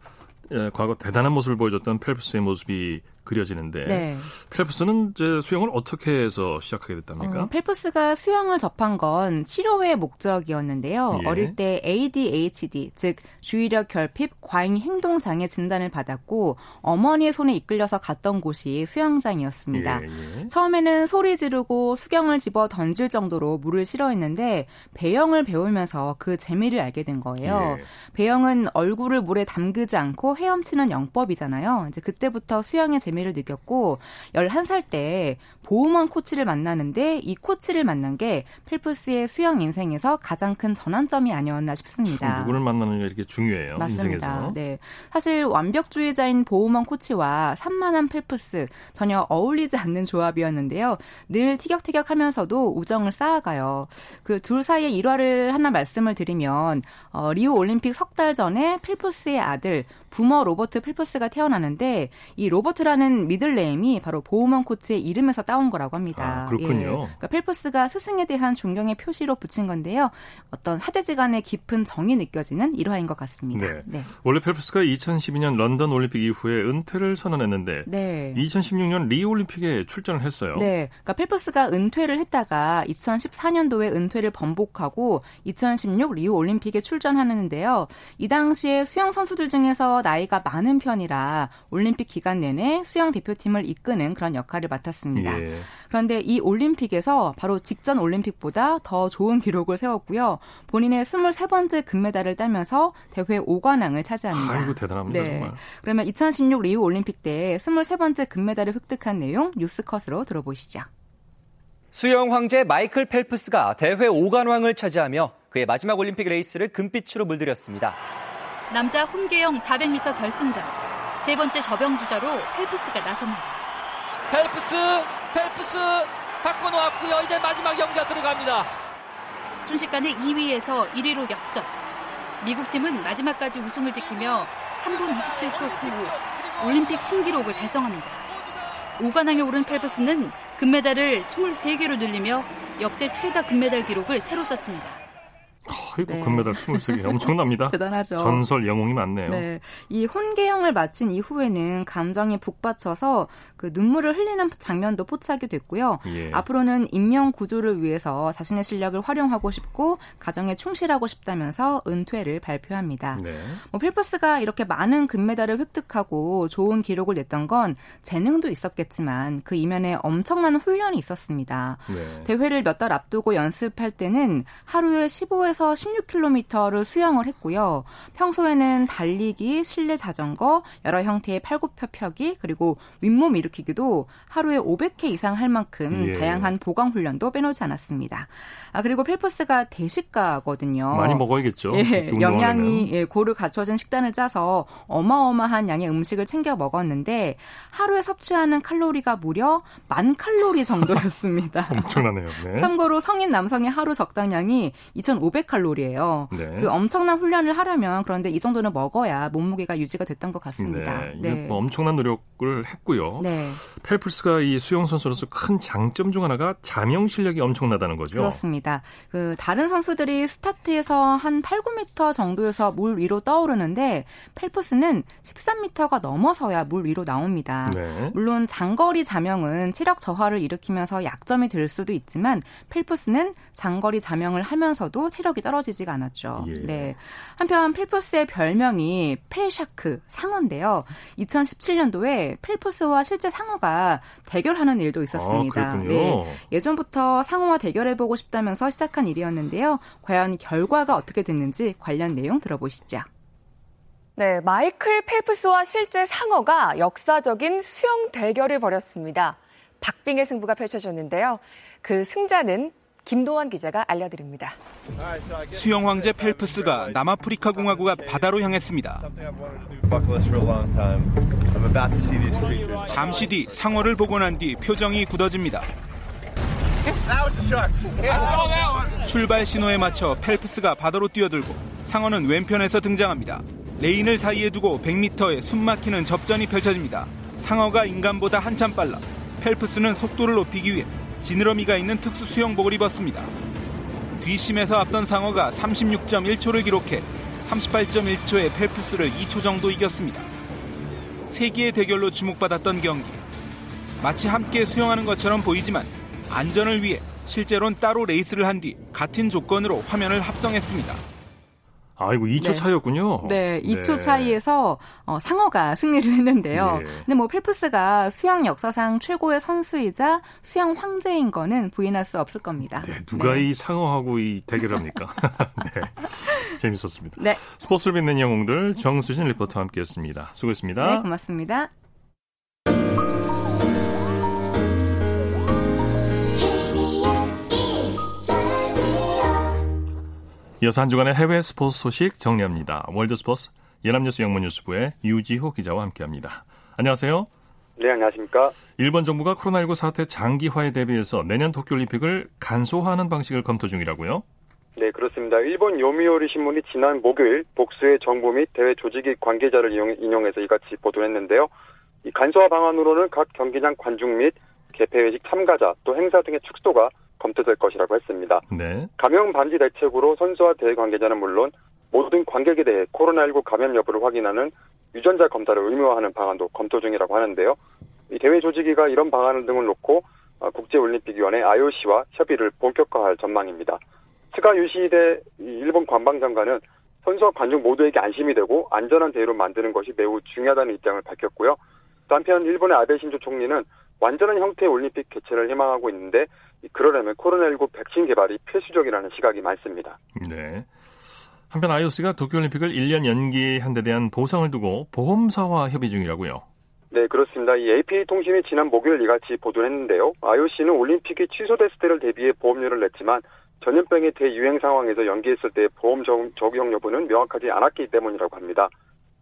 Speaker 1: 과거 대단한 모습을 보여줬던 펠프스의 모습이 그려지는데
Speaker 5: 네.
Speaker 1: 펠프스는 이제 수영을 어떻게 해서 시작하게 됐답니까?
Speaker 5: 어, 펠프스가 수영을 접한 건 치료의 목적이었는데요.
Speaker 1: 예.
Speaker 5: 어릴 때 ADHD, 즉 주의력 결핍 과잉 행동 장애 진단을 받았고 어머니의 손에 이끌려서 갔던 곳이 수영장이었습니다.
Speaker 1: 예, 예.
Speaker 5: 처음에는 소리 지르고 수경을 집어 던질 정도로 물을 싫어했는데 배영을 배우면서 그 재미를 알게 된 거예요.
Speaker 1: 예.
Speaker 5: 배영은 얼굴을 물에 담그지 않고 헤엄치는 영법이잖아요. 이제 그때부터 수영의 재미 를 느꼈고 11살 때 보우먼 코치를 만나는데 이 코치를 만난 게 펠프스의 수영 인생에서 가장 큰 전환점이 아니었나 싶습니다.
Speaker 1: 누구를 만나느냐 이렇게 중요해요.
Speaker 5: 맞습니다.
Speaker 1: 인생에서.
Speaker 5: 네. 사실 완벽주의자인 보우먼 코치와 산만한 펠프스 전혀 어울리지 않는 조합이었는데요. 늘 티격태격하면서도 우정을 쌓아가요. 그 둘 사이의 일화를 하나 말씀을 드리면 어, 리우 올림픽 석 달 전에 펠프스의 아들 부머 로버트 펠프스가 태어나는데 이 로버트라는 미들네임이 바로 보우먼 코치의 이름에서 따온 거라고 합니다.
Speaker 1: 아, 그렇군요.
Speaker 5: 예. 그러니까 펠프스가 스승에 대한 존경의 표시로 붙인 건데요. 어떤 사제지간의 깊은 정이 느껴지는 일화인 것 같습니다.
Speaker 1: 네.
Speaker 5: 네.
Speaker 1: 원래 펠프스가 2012년 런던 올림픽 이후에 은퇴를 선언했는데
Speaker 5: 네.
Speaker 1: 2016년 리우 올림픽에 출전을 했어요.
Speaker 5: 네. 그러니까 펠프스가 은퇴를 했다가 2014년도에 은퇴를 번복하고 2016 리우 올림픽에 출전하는데요. 이 당시에 수영 선수들 중에서 나이가 많은 편이라 올림픽 기간 내내 수영 대표팀을 이끄는 그런 역할을 맡았습니다.
Speaker 1: 예.
Speaker 5: 그런데 이 올림픽에서 바로 직전 올림픽보다 더 좋은 기록을 세웠고요. 본인의 23번째 금메달을 따면서 대회 5관왕을 차지합니다.
Speaker 1: 아이고 대단합니다
Speaker 5: 네.
Speaker 1: 정말.
Speaker 5: 그러면 2016 리우 올림픽 때 23번째 금메달을 획득한 내용 뉴스컷으로 들어보시죠.
Speaker 9: 수영 황제 마이클 펠프스가 대회 5관왕을 차지하며 그의 마지막 올림픽 레이스를 금빛으로 물들였습니다.
Speaker 10: 남자 혼계영 400m 결승전 세 번째 접영 주자로 펠프스가 나섭니다.
Speaker 11: 펠프스, 펠프스 바꿔놓았고요. 이제 마지막 영자 들어갑니다.
Speaker 10: 순식간에 2위에서 1위로 역전. 미국 팀은 마지막까지 우승을 지키며 3분 27초 후 올림픽 신기록을 달성합니다. 5관왕에 오른 펠프스는 금메달을 23개로 늘리며 역대 최다 금메달 기록을 새로 썼습니다.
Speaker 1: 아이고
Speaker 5: 네.
Speaker 1: 금메달 23개 엄청납니다. [LAUGHS]
Speaker 5: 대단하죠.
Speaker 1: 전설 영웅이 많네요.
Speaker 5: 네. 이 혼계형을 마친 이후에는 감정이 북받쳐서 그 눈물을 흘리는 장면도 포착이 됐고요.
Speaker 1: 예.
Speaker 5: 앞으로는 인명 구조를 위해서 자신의 실력을 활용하고 싶고 가정에 충실하고 싶다면서 은퇴를 발표합니다.
Speaker 1: 네.
Speaker 5: 뭐 필프스가 이렇게 많은 금메달을 획득하고 좋은 기록을 냈던 건 재능도 있었겠지만 그 이면에 엄청난 훈련이 있었습니다.
Speaker 1: 네.
Speaker 5: 대회를 몇 달 앞두고 연습할 때는 하루에 15에서 16km를 수영을 했고요. 평소에는 달리기, 실내 자전거, 여러 형태의 팔굽혀펴기, 그리고 윗몸 일으키기도 하루에 500회 이상 할 만큼
Speaker 1: 예.
Speaker 5: 다양한 보강 훈련도 빼놓지 않았습니다. 아, 그리고 펠프스가 대식가거든요.
Speaker 1: 많이 먹어야겠죠.
Speaker 5: 예. 영양이 예, 고루 갖춰진 식단을 짜서 어마어마한 양의 음식을 챙겨 먹었는데 하루에 섭취하는 칼로리가 무려 만 칼로리 정도였습니다. [LAUGHS]
Speaker 1: 엄청나네요. 네.
Speaker 5: 참고로 성인 남성의 하루 적당량이 2,500 칼로리예요.
Speaker 1: 네.
Speaker 5: 그 엄청난 훈련을 하려면 그런데 이 정도는 먹어야 몸무게가 유지가 됐던 것 같습니다.
Speaker 1: 네. 이게 뭐 엄청난 노력을 했고요.
Speaker 5: 네.
Speaker 1: 펠프스가 이 수영 선수로서 큰 장점 중 하나가 잠영 실력이 엄청나다는 거죠.
Speaker 5: 그렇습니다. 그 다른 선수들이 스타트에서 한 8, 9m 정도에서 물 위로 떠오르는데 펠프스는 13m가 넘어서야 물 위로 나옵니다.
Speaker 1: 네.
Speaker 5: 물론 장거리 잠영은 체력 저하를 일으키면서 약점이 될 수도 있지만 펠프스는 장거리 잠영을 하면서도 체력 체력이 떨어지지가 않았죠.
Speaker 1: 예.
Speaker 5: 네. 한편 펠프스의 별명이 펠샤크 상어인데요. 2017년도에 펠프스와 실제 상어가 대결하는 일도 있었습니다.
Speaker 1: 아.
Speaker 5: 네. 예전부터 상어와 대결해보고 싶다면서 시작한 일이었는데요. 과연 결과가 어떻게 됐는지 관련 내용 들어보시죠.
Speaker 12: 네, 마이클 펠프스와 실제 상어가 역사적인 수영 대결을 벌였습니다. 박빙의 승부가 펼쳐졌는데요. 그 승자는 김도환 기자가 알려드립니다.
Speaker 13: 수영 황제 펠프스가 남아프리카 공화국 앞 바다로 향했습니다. 잠시 뒤 상어를 보고 난 뒤 표정이 굳어집니다. 출발 신호에 맞춰 펠프스가 바다로 뛰어들고 상어는 왼편에서 등장합니다. 레인을 사이에 두고 100m의 숨막히는 접전이 펼쳐집니다. 상어가 인간보다 한참 빨라 펠프스는 속도를 높이기 위해 지느러미가 있는 특수 수영복을 입었습니다. 뒷심에서 앞선 상어가 36.1초를 기록해 38.1초의 펠프스를 2초 정도 이겼습니다. 세기의 대결로 주목받았던 경기. 마치 함께 수영하는 것처럼 보이지만 안전을 위해 실제로는 따로 레이스를 한 뒤 같은 조건으로 화면을 합성했습니다.
Speaker 1: 아이고 2초
Speaker 5: 네.
Speaker 1: 차이였군요.
Speaker 5: 네, 2초 차이에서 어, 상어가 승리를 했는데요.
Speaker 1: 예.
Speaker 5: 근데 뭐 펠프스가 수영 역사상 최고의 선수이자 수영 황제인 거는 부인할 수 없을 겁니다.
Speaker 1: 네, 누가
Speaker 5: 네.
Speaker 1: 이 상어하고 이 대결합니까? [LAUGHS] 네. 재밌었습니다.
Speaker 5: 네.
Speaker 1: 스포츠를 빛낸 영웅들 정수진 리포터와 함께했습니다. 수고했습니다.
Speaker 5: 네, 고맙습니다.
Speaker 1: 이어서 한 주간의 해외 스포츠 소식 정리합니다. 월드스포츠 연합뉴스 영문뉴스부의 유지호 기자와 함께합니다. 안녕하세요.
Speaker 14: 네, 안녕하십니까.
Speaker 1: 일본 정부가 코로나19 사태 장기화에 대비해서 내년 도쿄올림픽을 간소화하는 방식을 검토 중이라고요?
Speaker 14: 네, 그렇습니다. 일본 요미우리 신문이 지난 목요일 복수의 정부 및 대회 조직위 관계자를 인용해서 이같이 보도했는데요. 이 간소화 방안으로는 각 경기장 관중 및 개폐회식 참가자 또 행사 등의 축소가 검토될 것이라고 했습니다.
Speaker 1: 네.
Speaker 14: 감염 방지 대책으로 선수와 대회 관계자는 물론 모든 관객에 대해 코로나19 감염 여부를 확인하는 유전자 검사를 의무화하는 방안도 검토 중이라고 하는데요. 이 대회 조직위가 이런 방안 등을 놓고 어, 국제올림픽위원회 IOC와 협의를 본격화할 전망입니다. 스가 이 일본 관방장관은 선수와 관중 모두에게 안심이 되고 안전한 대회로 만드는 것이 매우 중요하다는 입장을 밝혔고요. 또 한편 일본의 아베 신조 총리는 완전한 형태의 올림픽 개최를 희망하고 있는데 이 그러려면 코로나19 백신 개발이 필수적이라는 시각이 많습니다.
Speaker 1: 네. 한편 IOC가 도쿄올림픽을 1년 연기한 데 대한 보상을 두고 보험사와 협의 중이라고요.
Speaker 14: 네, 그렇습니다. 이 AP통신이 지난 목요일 이같이 보도를 했는데요. IOC는 올림픽이 취소됐을 때를 대비해 보험료를 냈지만 전염병의 대유행 상황에서 연기했을 때 보험 적- 적용 여부는 명확하지 않았기 때문이라고 합니다.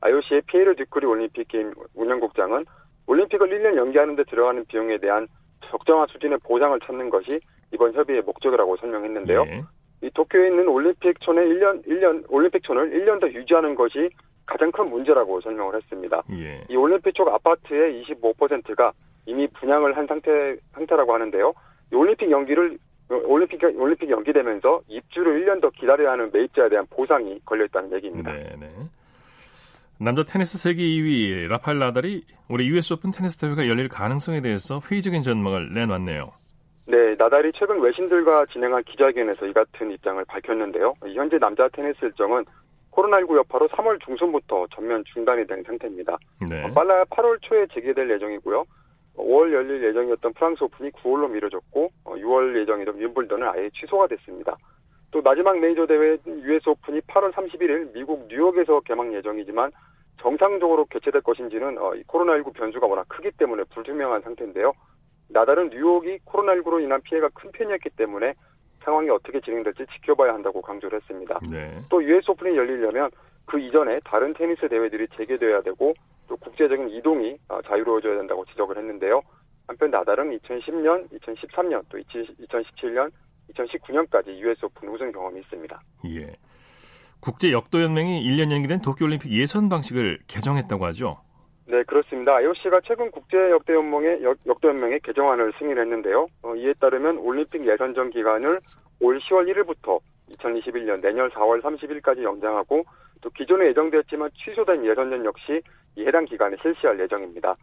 Speaker 14: IOC의 피에르 듀크리 올림픽 게임 운영국장은 올림픽을 1년 연기하는 데 들어가는 비용에 대한 적정한 수준의 보상을 찾는 것이 이번 협의의 목적이라고 설명했는데요.
Speaker 1: 예.
Speaker 14: 이 도쿄에 있는 올림픽촌의 1년 1년 올림픽촌을 1년 더 유지하는 것이 가장 큰 문제라고 설명을 했습니다.
Speaker 1: 예.
Speaker 14: 이 올림픽촌 아파트의 25%가 이미 분양을 한 상태 상태라고 하는데요. 이 올림픽 연기를 올림픽 올림픽 연기되면서 입주를 1년 더 기다려야 하는 매입자에 대한 보상이 걸려 있다는 얘기입니다.
Speaker 1: 네, 네. 남자 테니스 세계 2위 라파엘 나달이 올해 US 오픈 테니스 대회가 열릴 가능성에 대해서 회의적인 전망을 내놨네요.
Speaker 14: 네, 나달이 최근 외신들과 진행한 기자회견에서 이 같은 입장을 밝혔는데요. 현재 남자 테니스 일정은 코로나19 여파로 3월 중순부터 전면 중단이 된 상태입니다.
Speaker 1: 네.
Speaker 14: 어, 빨라야 8월 초에 재개될 예정이고요. 5월 열릴 예정이었던 프랑스 오픈이 9월로 미뤄졌고 6월 예정이던 윈블던은 아예 취소가 됐습니다. 또 마지막 메이저 대회 US 오픈이 8월 31일 미국 뉴욕에서 개막 예정이지만 정상적으로 개최될 것인지는 어, 이 코로나19 변수가 워낙 크기 때문에 불투명한 상태인데요. 나달은 뉴욕이 코로나19로 인한 피해가 큰 편이었기 때문에 상황이 어떻게 진행될지 지켜봐야 한다고 강조를 했습니다.
Speaker 1: 네.
Speaker 14: 또 US 오픈이 열리려면 그 이전에 다른 테니스 대회들이 재개돼야 되고 또 국제적인 이동이 어, 자유로워져야 된다고 지적을 했는데요. 한편 나달은 2010년, 2013년, 또 2017년, 2019년까지 US 오픈 우승 경험이 있습니다.
Speaker 1: 예. 국제 역도 연맹이 1년 연기된 도쿄 올림픽 예선 방식을 개정했다고 하죠.
Speaker 14: 네, 그렇습니다. IOC가 최근 국제 역대 연맹의 역도 연맹의 개정안을 승인했는데요. 어, 이에 따르면 올림픽 예선전 기간을 올 10월 1일부터 2021년 내년 4월 30일까지 연장하고 또 기존에 예정되었지만 취소된 예선전 역시 이 해당 기간에 실시할 예정입니다.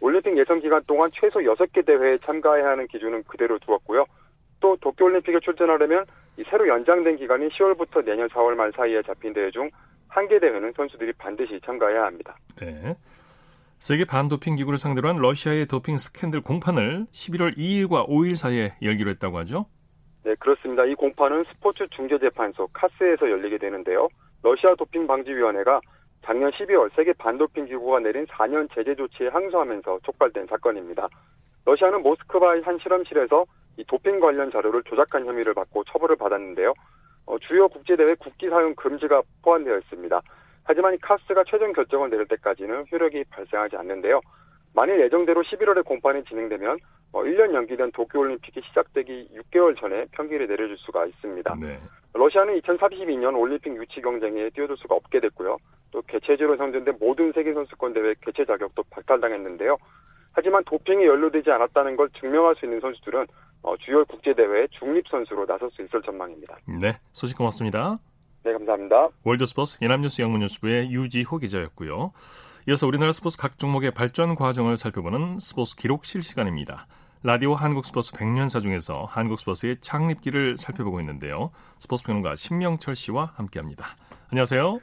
Speaker 14: 올림픽 예선 기간 동안 최소 6개 대회에 참가해야 하는 기준은 그대로 두었고요. 또 도쿄올림픽에 출전하려면 이 새로 연장된 기간인 10월부터 내년 4월 말 사이에 잡힌 대회 중 한 개 대회는 선수들이 반드시 참가해야 합니다.
Speaker 1: 네. 세계 반도핑 기구를 상대로 한 러시아의 도핑 스캔들 공판을 11월 2일과 5일 사이에 열기로 했다고 하죠?
Speaker 14: 네, 그렇습니다. 이 공판은 스포츠 중재재판소 카스에서 열리게 되는데요. 러시아 도핑 방지위원회가 작년 12월 세계 반도핑 기구가 내린 4년 제재 조치에 항소하면서 촉발된 사건입니다. 러시아는 모스크바의 한 실험실에서 이 도핑 관련 자료를 조작한 혐의를 받고 처벌을 받았는데요. 어, 주요 국제대회 국기 사용 금지가 포함되어 있습니다. 하지만 이 카스가 최종 결정을 내릴 때까지는 효력이 발생하지 않는데요. 만일 예정대로 11월에 공판이 진행되면 어, 1년 연기된 도쿄올림픽이 시작되기 6개월 전에 평기를 내려줄 수가 있습니다.
Speaker 1: 네.
Speaker 14: 러시아는 2032년 올림픽 유치 경쟁에 뛰어들 수가 없게 됐고요. 또 개최지로 선정된 모든 세계 선수권 대회 개최 자격도 박탈당했는데요. 하지만 도핑이 연루되지 않았다는 걸 증명할 수 있는 선수들은 어, 주요 국제대회 중립 선수로 나설 수 있을 전망입니다.
Speaker 1: 네, 소식 고맙습니다.
Speaker 14: 네, 감사합니다.
Speaker 1: 월드스포츠 연합뉴스 영문뉴스부의 유지호 기자였고요. 이어서 우리나라 스포츠 각 종목의 발전 과정을 살펴보는 스포츠 기록 실 시간입니다. 라디오 한국 스포츠 100년사 중에서 한국 스포츠의 창립기를 살펴보고 있는데요. 스포츠 평론가 신명철 씨와 함께합니다. 안녕하세요.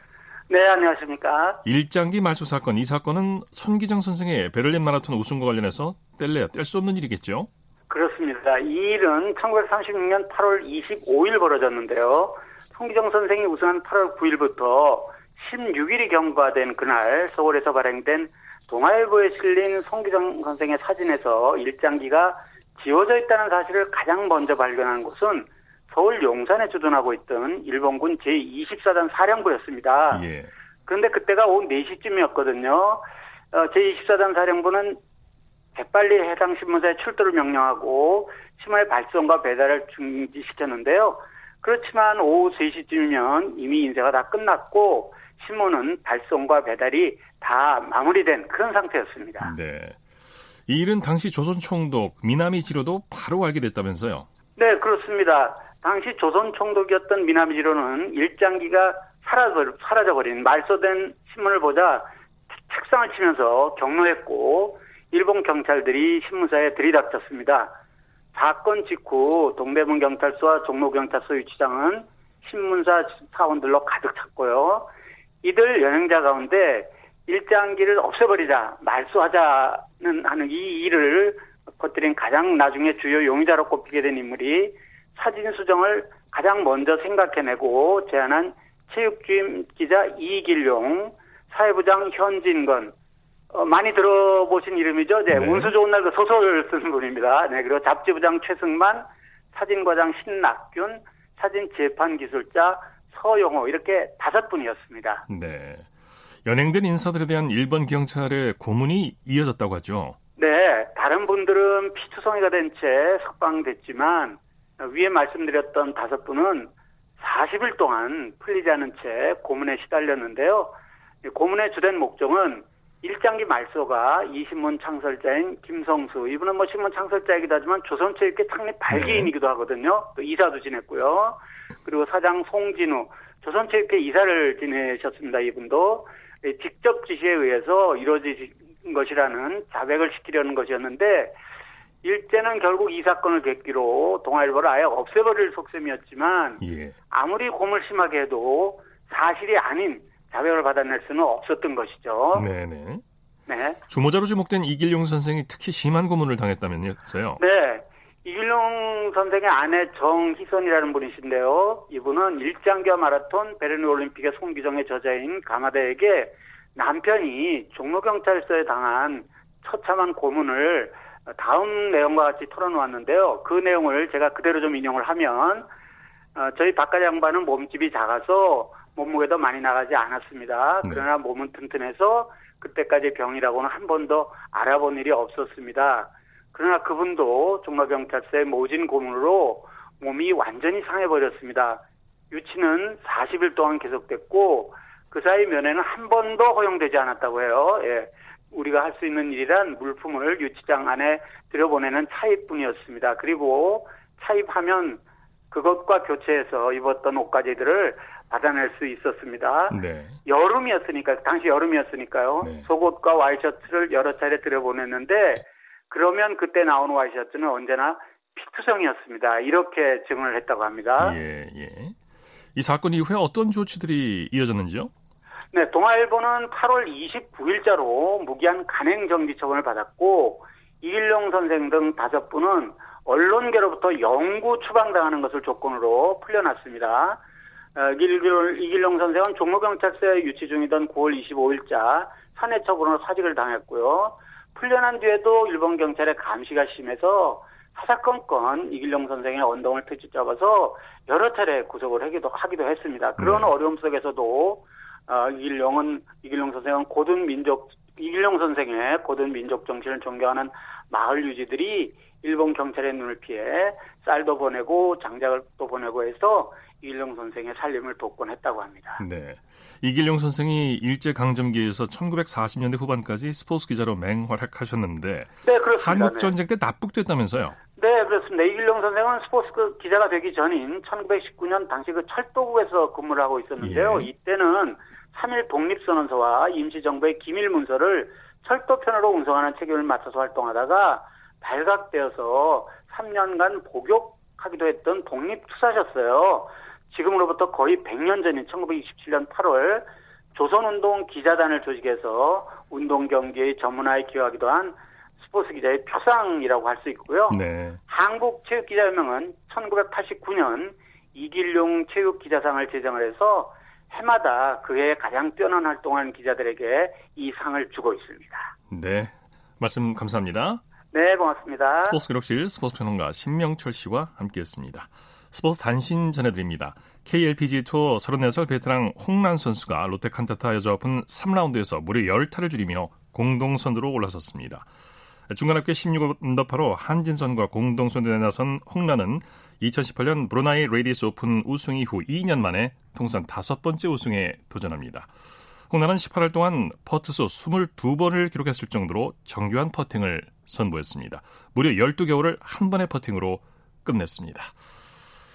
Speaker 15: 네, 안녕하십니까.
Speaker 1: 일장기 말소 사건, 이 사건은 손기정 선생의 베를린 마라톤 우승과 관련해서 뗄래야 뗄 수 없는 일이겠죠?
Speaker 15: 그렇습니다. 이 일은 1936년 8월 25일 벌어졌는데요. 손기정 선생이 우승한 8월 9일부터 16일이 경과된 그날 서울에서 발행된 동아일보에 실린 송기정 선생의 사진에서 일장기가 지워져 있다는 사실을 가장 먼저 발견한 곳은 서울 용산에 주둔하고 있던 일본군 제24단 사령부였습니다.
Speaker 1: 예.
Speaker 15: 그런데 그때가 오후 4시쯤이었거든요. 어, 제24단 사령부는 재빨리 해당 신문사에 출두를 명령하고 신문의 발송과 배달을 중지시켰는데요. 그렇지만 오후 3시쯤이면 이미 인쇄가 다 끝났고 신문은 발송과 배달이 다 마무리된 그런 상태였습니다.
Speaker 1: 네. 이 일은 당시 조선 총독 미나미 지로도 바로 알게 됐다면서요?
Speaker 15: 네, 그렇습니다. 당시 조선 총독이었던 미나미 지로는 일장기가 사라져, 사라져버린 말소된 신문을 보자 책상을 치면서 경로했고 일본 경찰들이 신문사에 들이닥쳤습니다. 사건 직후 동대문 경찰서와 종로 경찰서 위치장은 신문사 사원들로 가득 찼고요. 이들 연행자 가운데 일장기를 없애버리자 말소하자는 하는 이 일을 퍼뜨린 가장 나중에 주요 용의자로 꼽히게 된 인물이 사진 수정을 가장 먼저 생각해내고 제안한 체육주임 기자 이길용, 사회부장 현진건, 어, 많이 들어보신 이름이죠. 네,
Speaker 1: 네.
Speaker 15: 운수 좋은 날 그 소설 쓰는 분입니다. 네, 그리고 잡지부장 최승만, 사진과장 신낙균, 사진 재판 기술자 서용호 이렇게 다섯 분이었습니다.
Speaker 1: 네. 연행된 인사들에 대한 일본 경찰의 고문이 이어졌다고 하죠.
Speaker 15: 네, 다른 분들은 피투성이가 된 채 석방됐지만 위에 말씀드렸던 다섯 분은 40일 동안 풀리지 않은 채 고문에 시달렸는데요. 이 고문의 주된 목적은 일장기 말소가 이 신문 창설자인 김성수 이분은 뭐 신문 창설자이기도 하지만 조선체육회 창립 발기인이기도 하거든요. 또 이사도 지냈고요. 그리고 사장 송진우 조선체육회 이사를 지내셨습니다. 이분도 직접 지시에 의해서 이루어진 것이라는 자백을 시키려는 것이었는데 일제는 결국 이 사건을 계기로 동아일보를 아예 없애버릴 속셈이었지만
Speaker 1: 예.
Speaker 15: 아무리 고물 심하게 해도 사실이 아닌 자백을 받아낼 수는 없었던 것이죠.
Speaker 1: 네네.
Speaker 15: 네.
Speaker 1: 주모자로 지목된 이길용 선생이 특히 심한 고문을 당했다면서요?
Speaker 15: 네. 이길용 선생의 아내 정희선이라는 분이신데요. 이분은 일장기와 마라톤 베르린 올림픽의 송기정의 저자인 가마대에게 남편이 종로경찰서에 당한 처참한 고문을 다음 내용과 같이 털어놓았는데요. 그 내용을 제가 그대로 좀 인용을 하면 어, 저희 바깥 양반은 몸집이 작아서 몸무게도 많이 나가지 않았습니다.
Speaker 16: 네.
Speaker 15: 그러나 몸은 튼튼해서 그때까지 병이라고는 한 번도 알아본 일이 없었습니다. 그러나 그분도 종로경찰서의 모진 고문으로 몸이 완전히 상해버렸습니다. 유치는 40일 동안 계속됐고 그 사이 면회는 한 번도 허용되지 않았다고 해요. 예. 우리가 할 수 있는 일이란 물품을 유치장 안에 들여보내는 차입뿐이었습니다. 그리고 차입하면 그것과 교체해서 입었던 옷가지들을 받아낼 수 있었습니다.
Speaker 1: 네.
Speaker 15: 여름이었으니까 당시 여름이었으니까요. 속옷과 와이셔츠를 여러 차례 들여보냈는데 그러면 그때 나오는 와이셔츠는 언제나 피투성이었습니다. 이렇게 증언을 했다고 합니다.
Speaker 1: 예, 예. 이 사건 이후에 어떤 조치들이 이어졌는지요?
Speaker 15: 네, 동아일보는 8월 29일자로 무기한 간행 정지 처분을 받았고 이길용 선생 등 다섯 분은 언론계로부터 영구 추방당하는 것을 조건으로 풀려났습니다. 어, 이길용 선생은 종로경찰서에 유치 중이던 9월 25일자 사내 처분으로 사직을 당했고요. 풀려난 뒤에도 일본 경찰의 감시가 심해서 사사건건 이길용 선생의 언동을 트집 잡아서 여러 차례 구속을 하기도, 하기도 했습니다. 그런 네. 어려움 속에서도 어, 이길용은 이길용 선생은 고든 민족 이길용 선생의 고든 민족 정신을 존경하는 마을 유지들이 일본 경찰의 눈을 피해 쌀도 보내고 장작도 보내고 해서 이길용 선생의 살림을 돕곤 했다고 합니다.
Speaker 1: 네. 이길용 선생이 일제 강점기에서 1940년대 후반까지 스포츠 기자로 맹활약하셨는데 네, 그렇습니다. 한국 전쟁 때 납북됐다면서요?
Speaker 15: 네, 그렇습니다. 이길용 선생은 스포츠 그 기자가 되기 전인 1919년 당시 그 철도국에서 근무를 하고 있었는데요. 예. 이때는 3일 독립선언서와 임시정부의 기밀 문서를 철도편으로 운송하는 책임을 맡아서 활동하다가 발각되어서 3년간 복역하기도 했던 독립투사셨어요. 지금으로부터 거의 100년 전인 1927년 8월 조선운동 기자단을 조직해서 운동 경기의 전문화에 기여하기도 한 스포츠 기자의 표상이라고 할 수 있고요. 네. 한국체육기자연맹은 1989년 이길용 체육기자상을 제정을 해서 해마다 그해 가장 뛰어난 활동한 기자들에게 이 상을 주고 있습니다.
Speaker 1: 네. 말씀 감사합니다.
Speaker 15: 네, 고맙습니다.
Speaker 1: 스포츠 기록실 스포츠 평론가 신명철 씨와 함께했습니다. 스포츠 단신 전해드립니다. KLPG 투어 34살 베테랑 홍란 선수가 롯데 칸타타 여자 오픈 3라운드에서 무려 10타를 줄이며 공동선두로 올라섰습니다. 중간합계 16언더파로 한진선과 공동선두에 나선 홍란은 2018년 브루나이 레이디스 오픈 우승 이후 2년 만에 통산 다섯 번째 우승에 도전합니다. 홍란은 18홀 동안 퍼트수 22번을 기록했을 정도로 정교한 퍼팅을 선보였습니다. 무려 12개 홀을 한 번의 퍼팅으로 끝냈습니다.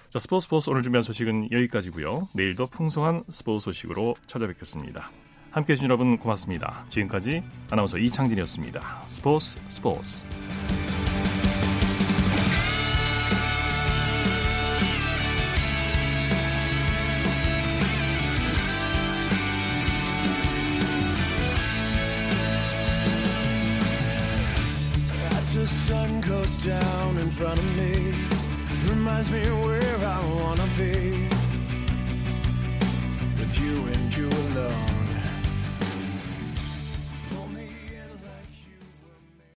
Speaker 1: 자, 스포츠 스포츠 오늘 준비한 소식은 여기까지고요. 내일도 풍성한 스포츠 소식으로 찾아뵙겠습니다. 함께해 주신 여러분 고맙습니다. 지금까지 아나운서 이창진이었습니다. 스포츠 스포츠